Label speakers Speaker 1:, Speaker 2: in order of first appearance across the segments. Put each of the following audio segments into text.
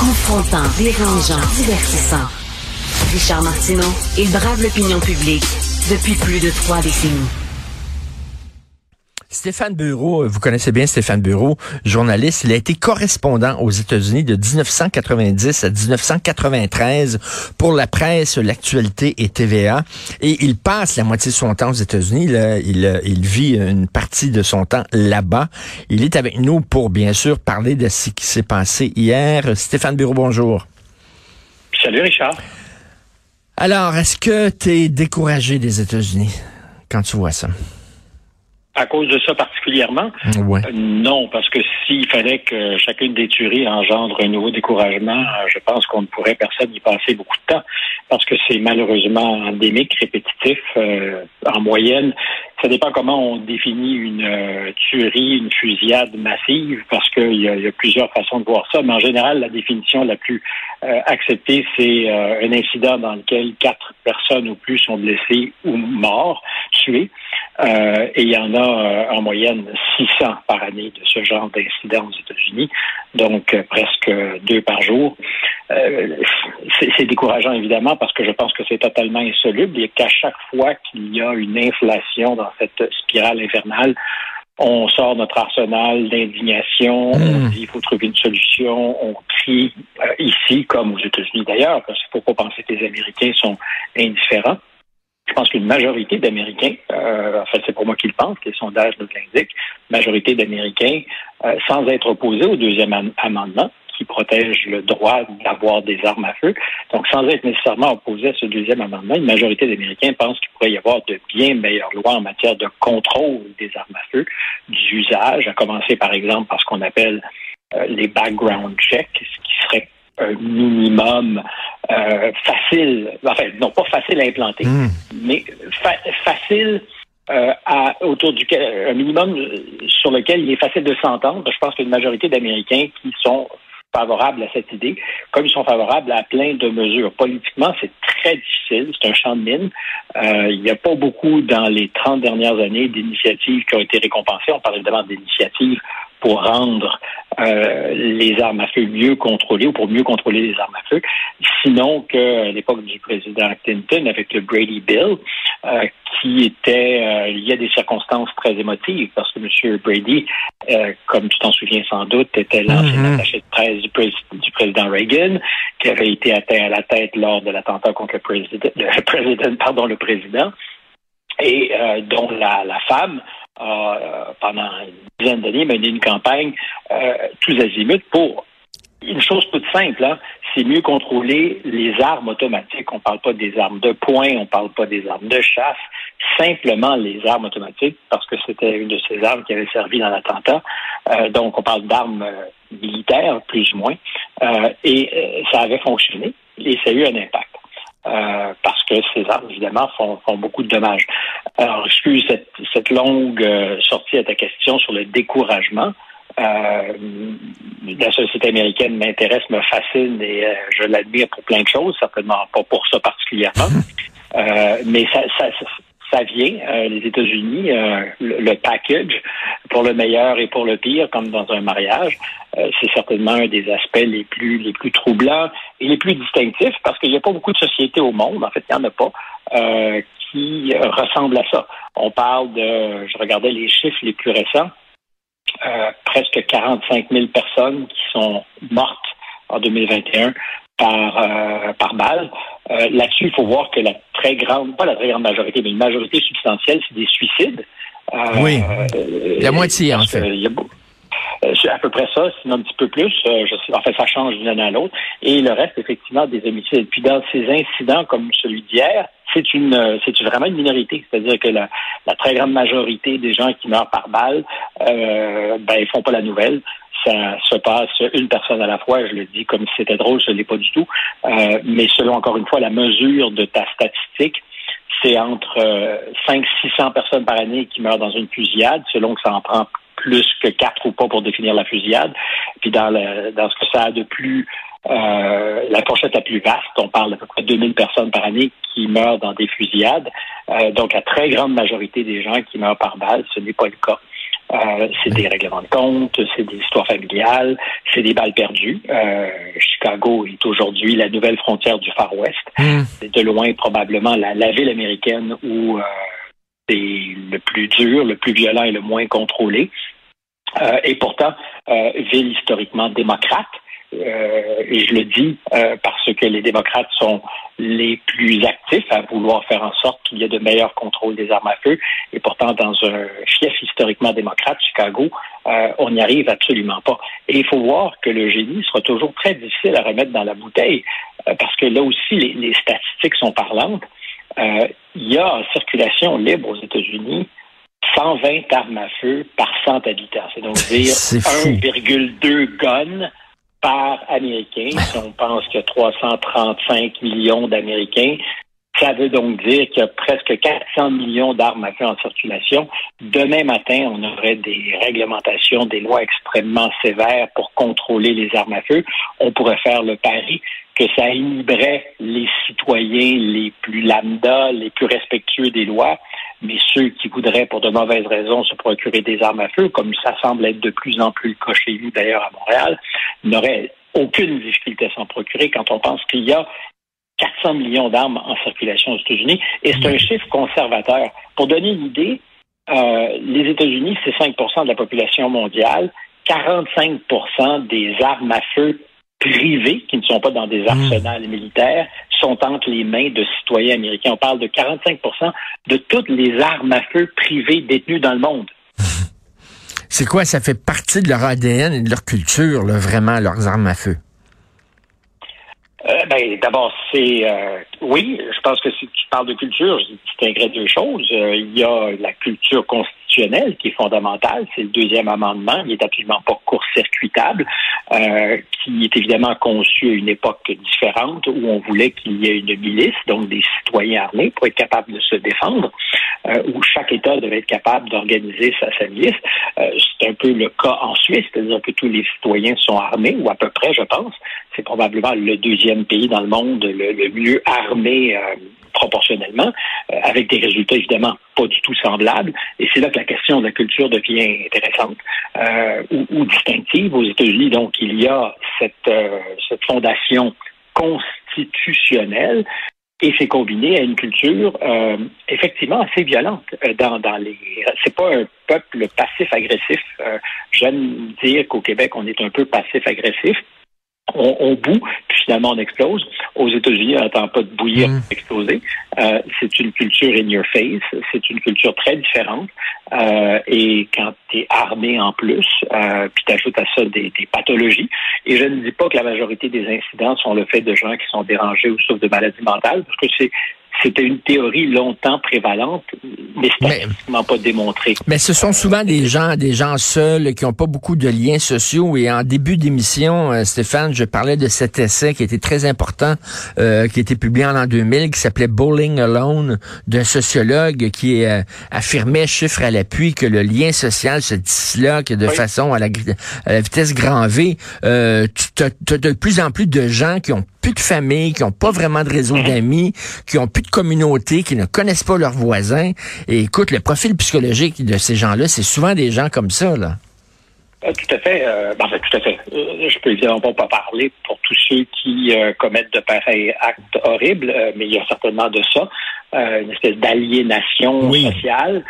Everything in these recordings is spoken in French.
Speaker 1: Confrontant, dérangeant, divertissant. Richard Martineau, il brave l'opinion publique depuis plus de trois décennies.
Speaker 2: Stéphane Bureau, euh, vous connaissez bien Stéphane Bureau, journaliste. Il a été correspondant aux États-Unis de 1990 à 1993 pour la presse, l'actualité et TVA. Et il passe la moitié de son temps aux États-Unis. Il, euh, il vit une partie de son temps là-bas. Il est avec nous pour, bien sûr, parler de ce qui s'est passé hier. Stéphane Bureau, bonjour.
Speaker 3: Salut, Richard.
Speaker 2: Alors, est-ce que tu es découragé des États-Unis quand tu vois ça?
Speaker 3: À cause de ça particulièrement?
Speaker 2: Ouais.
Speaker 3: Euh, non, parce que s'il fallait que chacune des tueries engendre un nouveau découragement, euh, je pense qu'on ne pourrait personne y passer beaucoup de temps, parce que c'est malheureusement endémique, répétitif. Euh, en moyenne, ça dépend comment on définit une tuerie, une fusillade massive, parce qu'il y, a plusieurs façons de voir ça, mais en général, la définition la plus acceptée, c'est un incident dans lequel quatre personnes ou plus sont blessées ou morts, tuées. Euh, et il y en a euh, en moyenne 600 par année de ce genre d'incidents aux États-Unis, donc euh, presque deux par jour. C'est décourageant évidemment parce que je pense que c'est totalement insoluble et qu'à chaque fois qu'il y a une inflation dans cette spirale infernale, on sort notre arsenal d'indignation, on hmm. dit il faut trouver une solution, on crie ici comme aux États-Unis d'ailleurs, parce qu'il ne faut pas penser que les Américains sont indifférents. Je pense qu'une majorité d'Américains, euh, en fait, c'est pour moi qui le pense, les sondages nous l'indiquent, majorité d'Américains, euh, sans être opposés au deuxième amendement, qui protège le droit d'avoir des armes à feu. Donc, sans être nécessairement opposés à ce deuxième amendement, une majorité d'Américains pensent qu'il pourrait y avoir de bien meilleures lois en matière de contrôle des armes à feu, d'usage, à commencer par exemple par ce qu'on appelle euh, les background checks, ce qui serait un minimum euh, facile, enfin non pas facile à implanter, hmm. mais facile euh, à autour duquel un minimum sur lequel il est facile de s'entendre. Je pense qu'il y a une majorité d'Américains qui sont favorables à cette idée, comme ils sont favorables à plein de mesures. Politiquement, c'est très difficile, c'est un champ de mine. Euh, il n'y a pas beaucoup dans les 30 dernières années d'initiatives qui ont été récompensées. On parle évidemment d'initiatives pour rendre euh, les armes à feu mieux contrôlées ou pour mieux contrôler les armes à feu, sinon qu'à l'époque du président Clinton avec le Brady Bill, euh, qui était euh, il y a des circonstances très émotives parce que M. Brady, comme tu t'en souviens sans doute, était l'ancien mm-hmm. attaché de presse du, président Reagan, qui avait été atteint à la tête lors de l'attentat contre le président, le président, pardon, le président, et dont la, la femme euh, pendant une dizaine d'années, mené une campagne euh, tous azimuts pour une chose toute simple, hein, c'est mieux contrôler les armes automatiques. On ne parle pas des armes de poing, on ne parle pas des armes de chasse, simplement les armes automatiques, parce que c'était une de ces armes qui avait servi dans l'attentat. Euh, donc, on parle d'armes euh, militaires, plus ou moins. Euh, et ça avait fonctionné et ça a eu un impact. Euh, parce que ces armes, évidemment, font, font, beaucoup de dommages. Alors, excuse cette, cette longue euh, sortie à ta question sur le découragement. Euh, la société américaine m'intéresse, me fascine et euh, je l'admire pour plein de choses, certainement pas pour ça particulièrement. mais ça, ça, ça vient, euh, les États-Unis, euh, le, package, pour le meilleur et pour le pire, comme dans un mariage, euh, c'est certainement un des aspects les plus les plus troublants et les plus distinctifs, parce qu'il n'y a pas beaucoup de sociétés au monde, en fait, il n'y en a pas, qui ressemblent à ça. On parle de, je regardais les chiffres les plus récents, presque 45 000 personnes qui sont mortes en 2021 par, par balle. Euh, là-dessus, il faut voir que la très grande, pas la très grande majorité, mais une majorité substantielle, c'est des suicides.
Speaker 2: Euh, oui. la moitié, en fait.
Speaker 3: Euh, c'est à peu près ça, sinon un petit peu plus. je sais, en fait, ça change d'une année à l'autre. Et le reste, effectivement, des homicides. Puis dans ces incidents comme celui d'hier, c'est une c'est vraiment une minorité. C'est-à-dire que la, la, très grande majorité des gens qui meurent par balle, euh, ben ils font pas la nouvelle ça se passe une personne à la fois. Je le dis comme si c'était drôle, ce n'est pas du tout. Euh, mais selon encore une fois la mesure de ta statistique, c'est entre euh, 500-600 personnes par année qui meurent dans une fusillade, selon que ça en prend plus que quatre ou pas pour définir la fusillade. Puis dans, le, dans ce que ça a de plus euh, la fourchette la plus vaste, on parle d'à peu près 2000 personnes par année qui meurent dans des fusillades. Euh, donc, la très grande majorité des gens qui meurent par balle, ce n'est pas le cas. Euh, c'est des règlements de compte, c'est des histoires familiales, c'est des balles perdues. Euh, Chicago est aujourd'hui la nouvelle frontière du Far West. Hmm. C'est de loin probablement la, la ville américaine où euh, c'est le plus dur, le plus violent et le moins contrôlé. Et pourtant, ville historiquement démocrate. Euh, et je le dis euh, parce que les démocrates sont les plus actifs à vouloir faire en sorte qu'il y ait de meilleurs contrôles des armes à feu. Et pourtant, dans un fief historiquement démocrate, Chicago, euh, on n'y arrive absolument pas. Et il faut voir que le génie sera toujours très difficile à remettre dans la bouteille, parce que là aussi, les, les statistiques sont parlantes. il y a en circulation libre aux États-Unis 120 armes à feu par 100 habitants. C'est donc dire 1,2 guns par Américain. Si on pense qu'il y a 335 millions d'Américains, ça veut donc dire qu'il y a presque 400 millions d'armes à feu en circulation. Demain matin, on aurait des réglementations, des lois extrêmement sévères pour contrôler les armes à feu. On pourrait faire le pari que ça inhiberait les citoyens les plus lambda, les plus respectueux des lois, mais ceux qui voudraient, pour de mauvaises raisons, se procurer des armes à feu, comme ça semble être de plus en plus le cas chez nous d'ailleurs à Montréal, n'auraient aucune difficulté à s'en procurer quand on pense qu'il y a 400 millions d'armes en circulation aux États-Unis, et c'est un chiffre conservateur. Pour donner une idée, euh, les États-Unis, c'est 5% de la population mondiale. 45% des armes à feu privées, qui ne sont pas dans des hmm. arsenals militaires, sont entre les mains de citoyens américains. On parle de 45 de toutes les armes à feu privées détenues dans le monde.
Speaker 2: C'est quoi? Ça fait partie de leur ADN et de leur culture, vraiment, leurs armes à feu?
Speaker 3: Euh, ben, d'abord, c'est euh, oui, je pense que si tu parles de culture, je distinguerais deux choses. Euh, il y a la culture constitutionnelle qui est fondamental. C'est le deuxième amendement. Il n'est absolument pas court-circuitable, euh, qui est évidemment conçu à une époque différente où on voulait qu'il y ait une milice, donc des citoyens armés pour être capables de se défendre, euh, où chaque État devait être capable d'organiser sa, sa milice. Euh, c'est un peu le cas en Suisse, c'est-à-dire que tous les citoyens sont armés, ou à peu près, je pense. C'est probablement le deuxième pays dans le monde le mieux armé proportionnellement, euh, avec des résultats évidemment pas du tout semblables. Et c'est là que la question de la culture devient intéressante euh, ou, distinctive. Aux États-Unis, donc, il y a cette, euh, cette fondation constitutionnelle et c'est combiné à une culture effectivement assez violente dans, dans les c'est pas un peuple passif agressif j'aime dire qu'au Québec on est un peu passif agressif on, on, boue, puis finalement on explose. Aux États-Unis, on n'attend pas de bouillir mm. pour exploser. Euh, c'est une culture in your face, c'est une culture très différente. Euh, et quand tu es armé en plus, euh, puis tu ajoutes à ça des, des, pathologies, et je ne dis pas que la majorité des incidents sont le fait de gens qui sont dérangés ou souffrent de maladies mentales, parce que c'est c'était une théorie longtemps prévalente, mais statistiquement pas démontrée.
Speaker 2: Mais ce sont souvent des gens, des gens seuls qui n'ont pas beaucoup de liens sociaux. Et en début d'émission, euh, Stéphane, je parlais de cet essai qui était très important, euh, qui a été publié en l'an 2000, qui s'appelait Bowling Alone, d'un sociologue qui euh, affirmait, chiffre à l'appui, que le lien social se disloque de façon à la, à la, vitesse grand V. Euh, tu as de plus en plus de gens qui ont plus de famille, qui n'ont pas vraiment de réseau d'amis, qui ont plus de communauté, qui ne connaissent pas leurs voisins. Et écoute, le profil psychologique de ces gens-là, c'est souvent des gens comme ça, là.
Speaker 3: Euh, tout à fait. Euh, ben, tout à fait. Euh, je peux évidemment pas parler pour tous ceux qui commettent de pareils actes horribles, mais il y a certainement de ça. une espèce d'aliénation sociale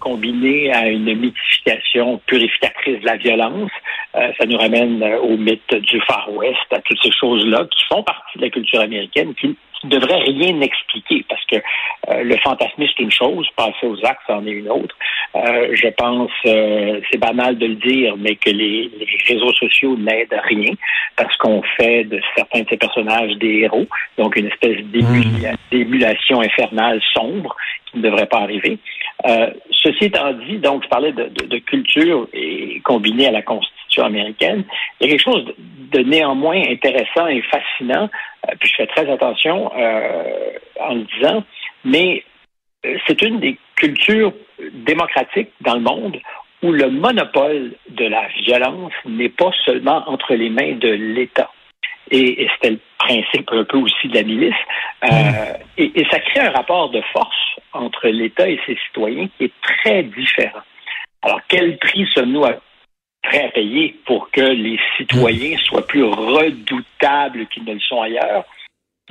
Speaker 3: combinée à une mythification purificatrice de la violence. Ça nous ramène au mythe du Far West, à toutes ces choses-là qui font partie de la culture américaine, qui ne devrait rien expliquer parce que euh, le fantasme c'est une chose, passer aux actes c'en est une autre. Euh, je pense, euh, c'est banal de le dire, mais que les, réseaux sociaux n'aident à rien parce qu'on fait de certains de ces personnages des héros, donc une espèce mmh. d'émulation infernale sombre qui ne devrait pas arriver. ceci étant dit, donc je parlais de, de, de culture et combiné à la constitution américaine, il y a quelque chose de néanmoins intéressant et fascinant euh, puis je fais très attention euh, en le disant, mais euh, c'est une des cultures démocratiques dans le monde où le monopole de la violence n'est pas seulement entre les mains de l'État. Et, c'était le principe un peu aussi de la milice. Euh, et, ça crée un rapport de force entre l'État et ses citoyens qui est très différent. Alors, quel prix sommes-nous prêts à payer pour que les citoyens soient plus redoutables qu'ils ne le sont ailleurs?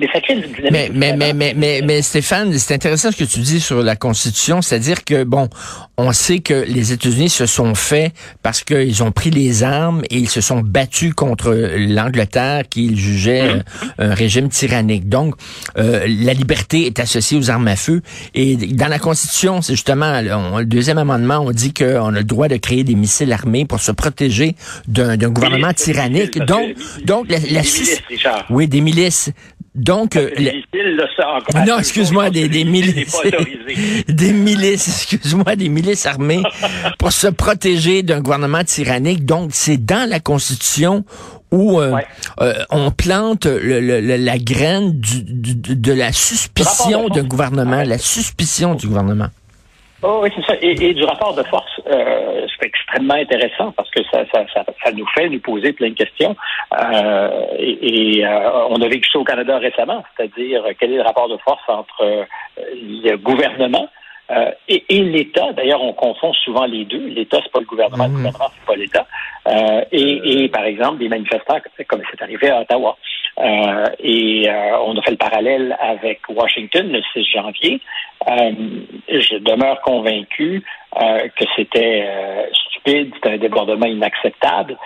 Speaker 2: Mais ça crée une dynamique. Mais, mais, mais, mais, mais, Stéphane, c'est intéressant ce que tu dis sur la Constitution, c'est-à-dire que, bon, on sait que les États-Unis se sont faits parce qu'ils ont pris les armes et ils se sont battus contre l'Angleterre qu'ils jugeaient mmh. un régime tyrannique. Donc, euh, la liberté est associée aux armes à feu. Et dans la Constitution, c'est justement, le deuxième amendement, on dit qu'on a le droit de créer des missiles armés pour se protéger d'un gouvernement tyrannique. Donc, donc la, la, oui, des milices. Donc, euh, non, excuse-moi, des, des milices, des milices, excuse-moi, des milices armées pour se protéger d'un gouvernement tyrannique. Donc, c'est dans la Constitution où euh, euh, on plante la graine du, de la suspicion d'un gouvernement, la suspicion du gouvernement.
Speaker 3: Oh, oui, c'est ça. Et, du rapport de force, euh, c'est extrêmement intéressant parce que ça, ça, ça, ça, nous fait nous poser plein de questions. Euh, et, euh, on a vécu ça au Canada récemment, c'est-à-dire quel est le rapport de force entre euh, le gouvernement euh, et, et l'État. D'ailleurs, on confond souvent les deux. L'État, c'est pas le gouvernement, le mmh. gouvernement, c'est pas l'État. et, et, par exemple, des manifestants, comme c'est arrivé à Ottawa. Euh, et euh, on a fait le parallèle avec Washington le 6 janvier. Euh, je demeure convaincu que c'était stupide, c'était un débordement inacceptable,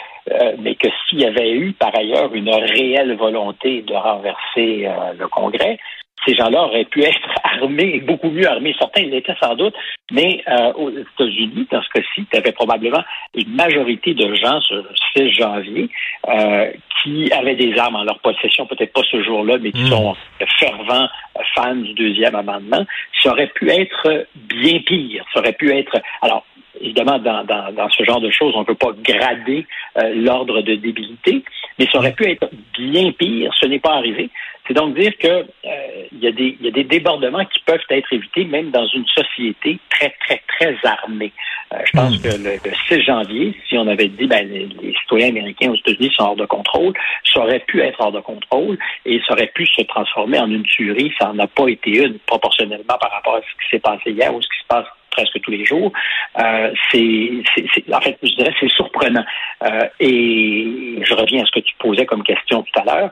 Speaker 3: mais que s'il y avait eu par ailleurs une réelle volonté de renverser le Congrès, ces gens-là auraient pu être armés, beaucoup mieux armés. Certains l'étaient sans doute, mais euh, aux États-Unis, dans ce cas-ci, tu avais probablement une majorité de gens sur le 6 janvier euh, qui avaient des armes en leur possession, peut-être pas ce jour-là, mais qui hmm. sont fervents fans du deuxième amendement. Ça aurait pu être bien pire. Ça aurait pu être... Alors, évidemment, dans, dans, dans, ce genre de choses, on ne peut pas grader euh, l'ordre de débilité, mais ça aurait pu être bien pire. Ce n'est pas arrivé. C'est donc dire que euh, il y, a des, y a des débordements qui peuvent être évités même dans une société très, très, très armée. Euh, je pense hmm. que le, 6 janvier, si on avait dit ben, les, citoyens américains aux États-Unis sont hors de contrôle, ça aurait pu être hors de contrôle et ça aurait pu se transformer en une tuerie. Ça n'en a pas été une proportionnellement par rapport à ce qui s'est passé hier ou ce qui se passe presque tous les jours. Euh, c'est, en fait, je dirais, c'est surprenant. Euh, et je reviens à ce que tu posais comme question tout à l'heure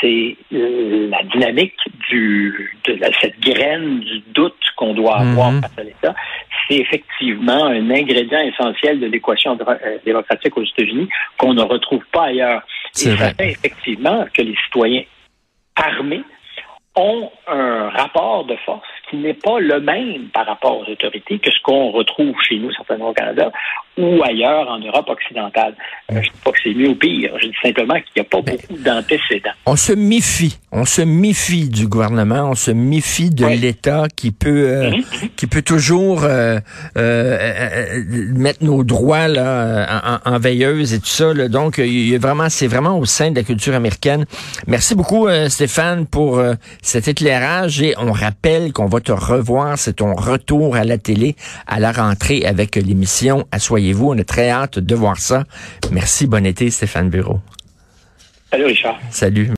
Speaker 3: c'est la dynamique du, de cette graine du doute qu'on doit avoir mhm. face à l'État. C'est effectivement un ingrédient essentiel de l'équation euh, démocratique aux États-Unis qu'on ne retrouve pas ailleurs. Et ça fait effectivement que les citoyens armés ont un rapport de force qui n'est pas le même par rapport aux autorités que ce qu'on retrouve chez nous, certainement au Canada, ou ailleurs en Europe occidentale. Euh, je ne dis pas que c'est mieux ou pire, je dis simplement qu'il n'y a pas beaucoup d'antécédents.
Speaker 2: On se méfie, on se méfie du gouvernement, on se méfie de l'État qui peut euh, mhm. qui peut toujours euh, mettre nos droits là en, veilleuse et tout ça. Donc, il y a vraiment, c'est vraiment au sein de la culture américaine. Merci beaucoup, Stéphane, pour cet éclairage et on rappelle qu'on va te revoir. C'est ton retour à la télé à la rentrée avec l'émission Assoyez-vous. On est très hâte de voir ça. Merci. Bon été, Stéphane Bureau.
Speaker 3: Salut, Richard.
Speaker 2: Salut.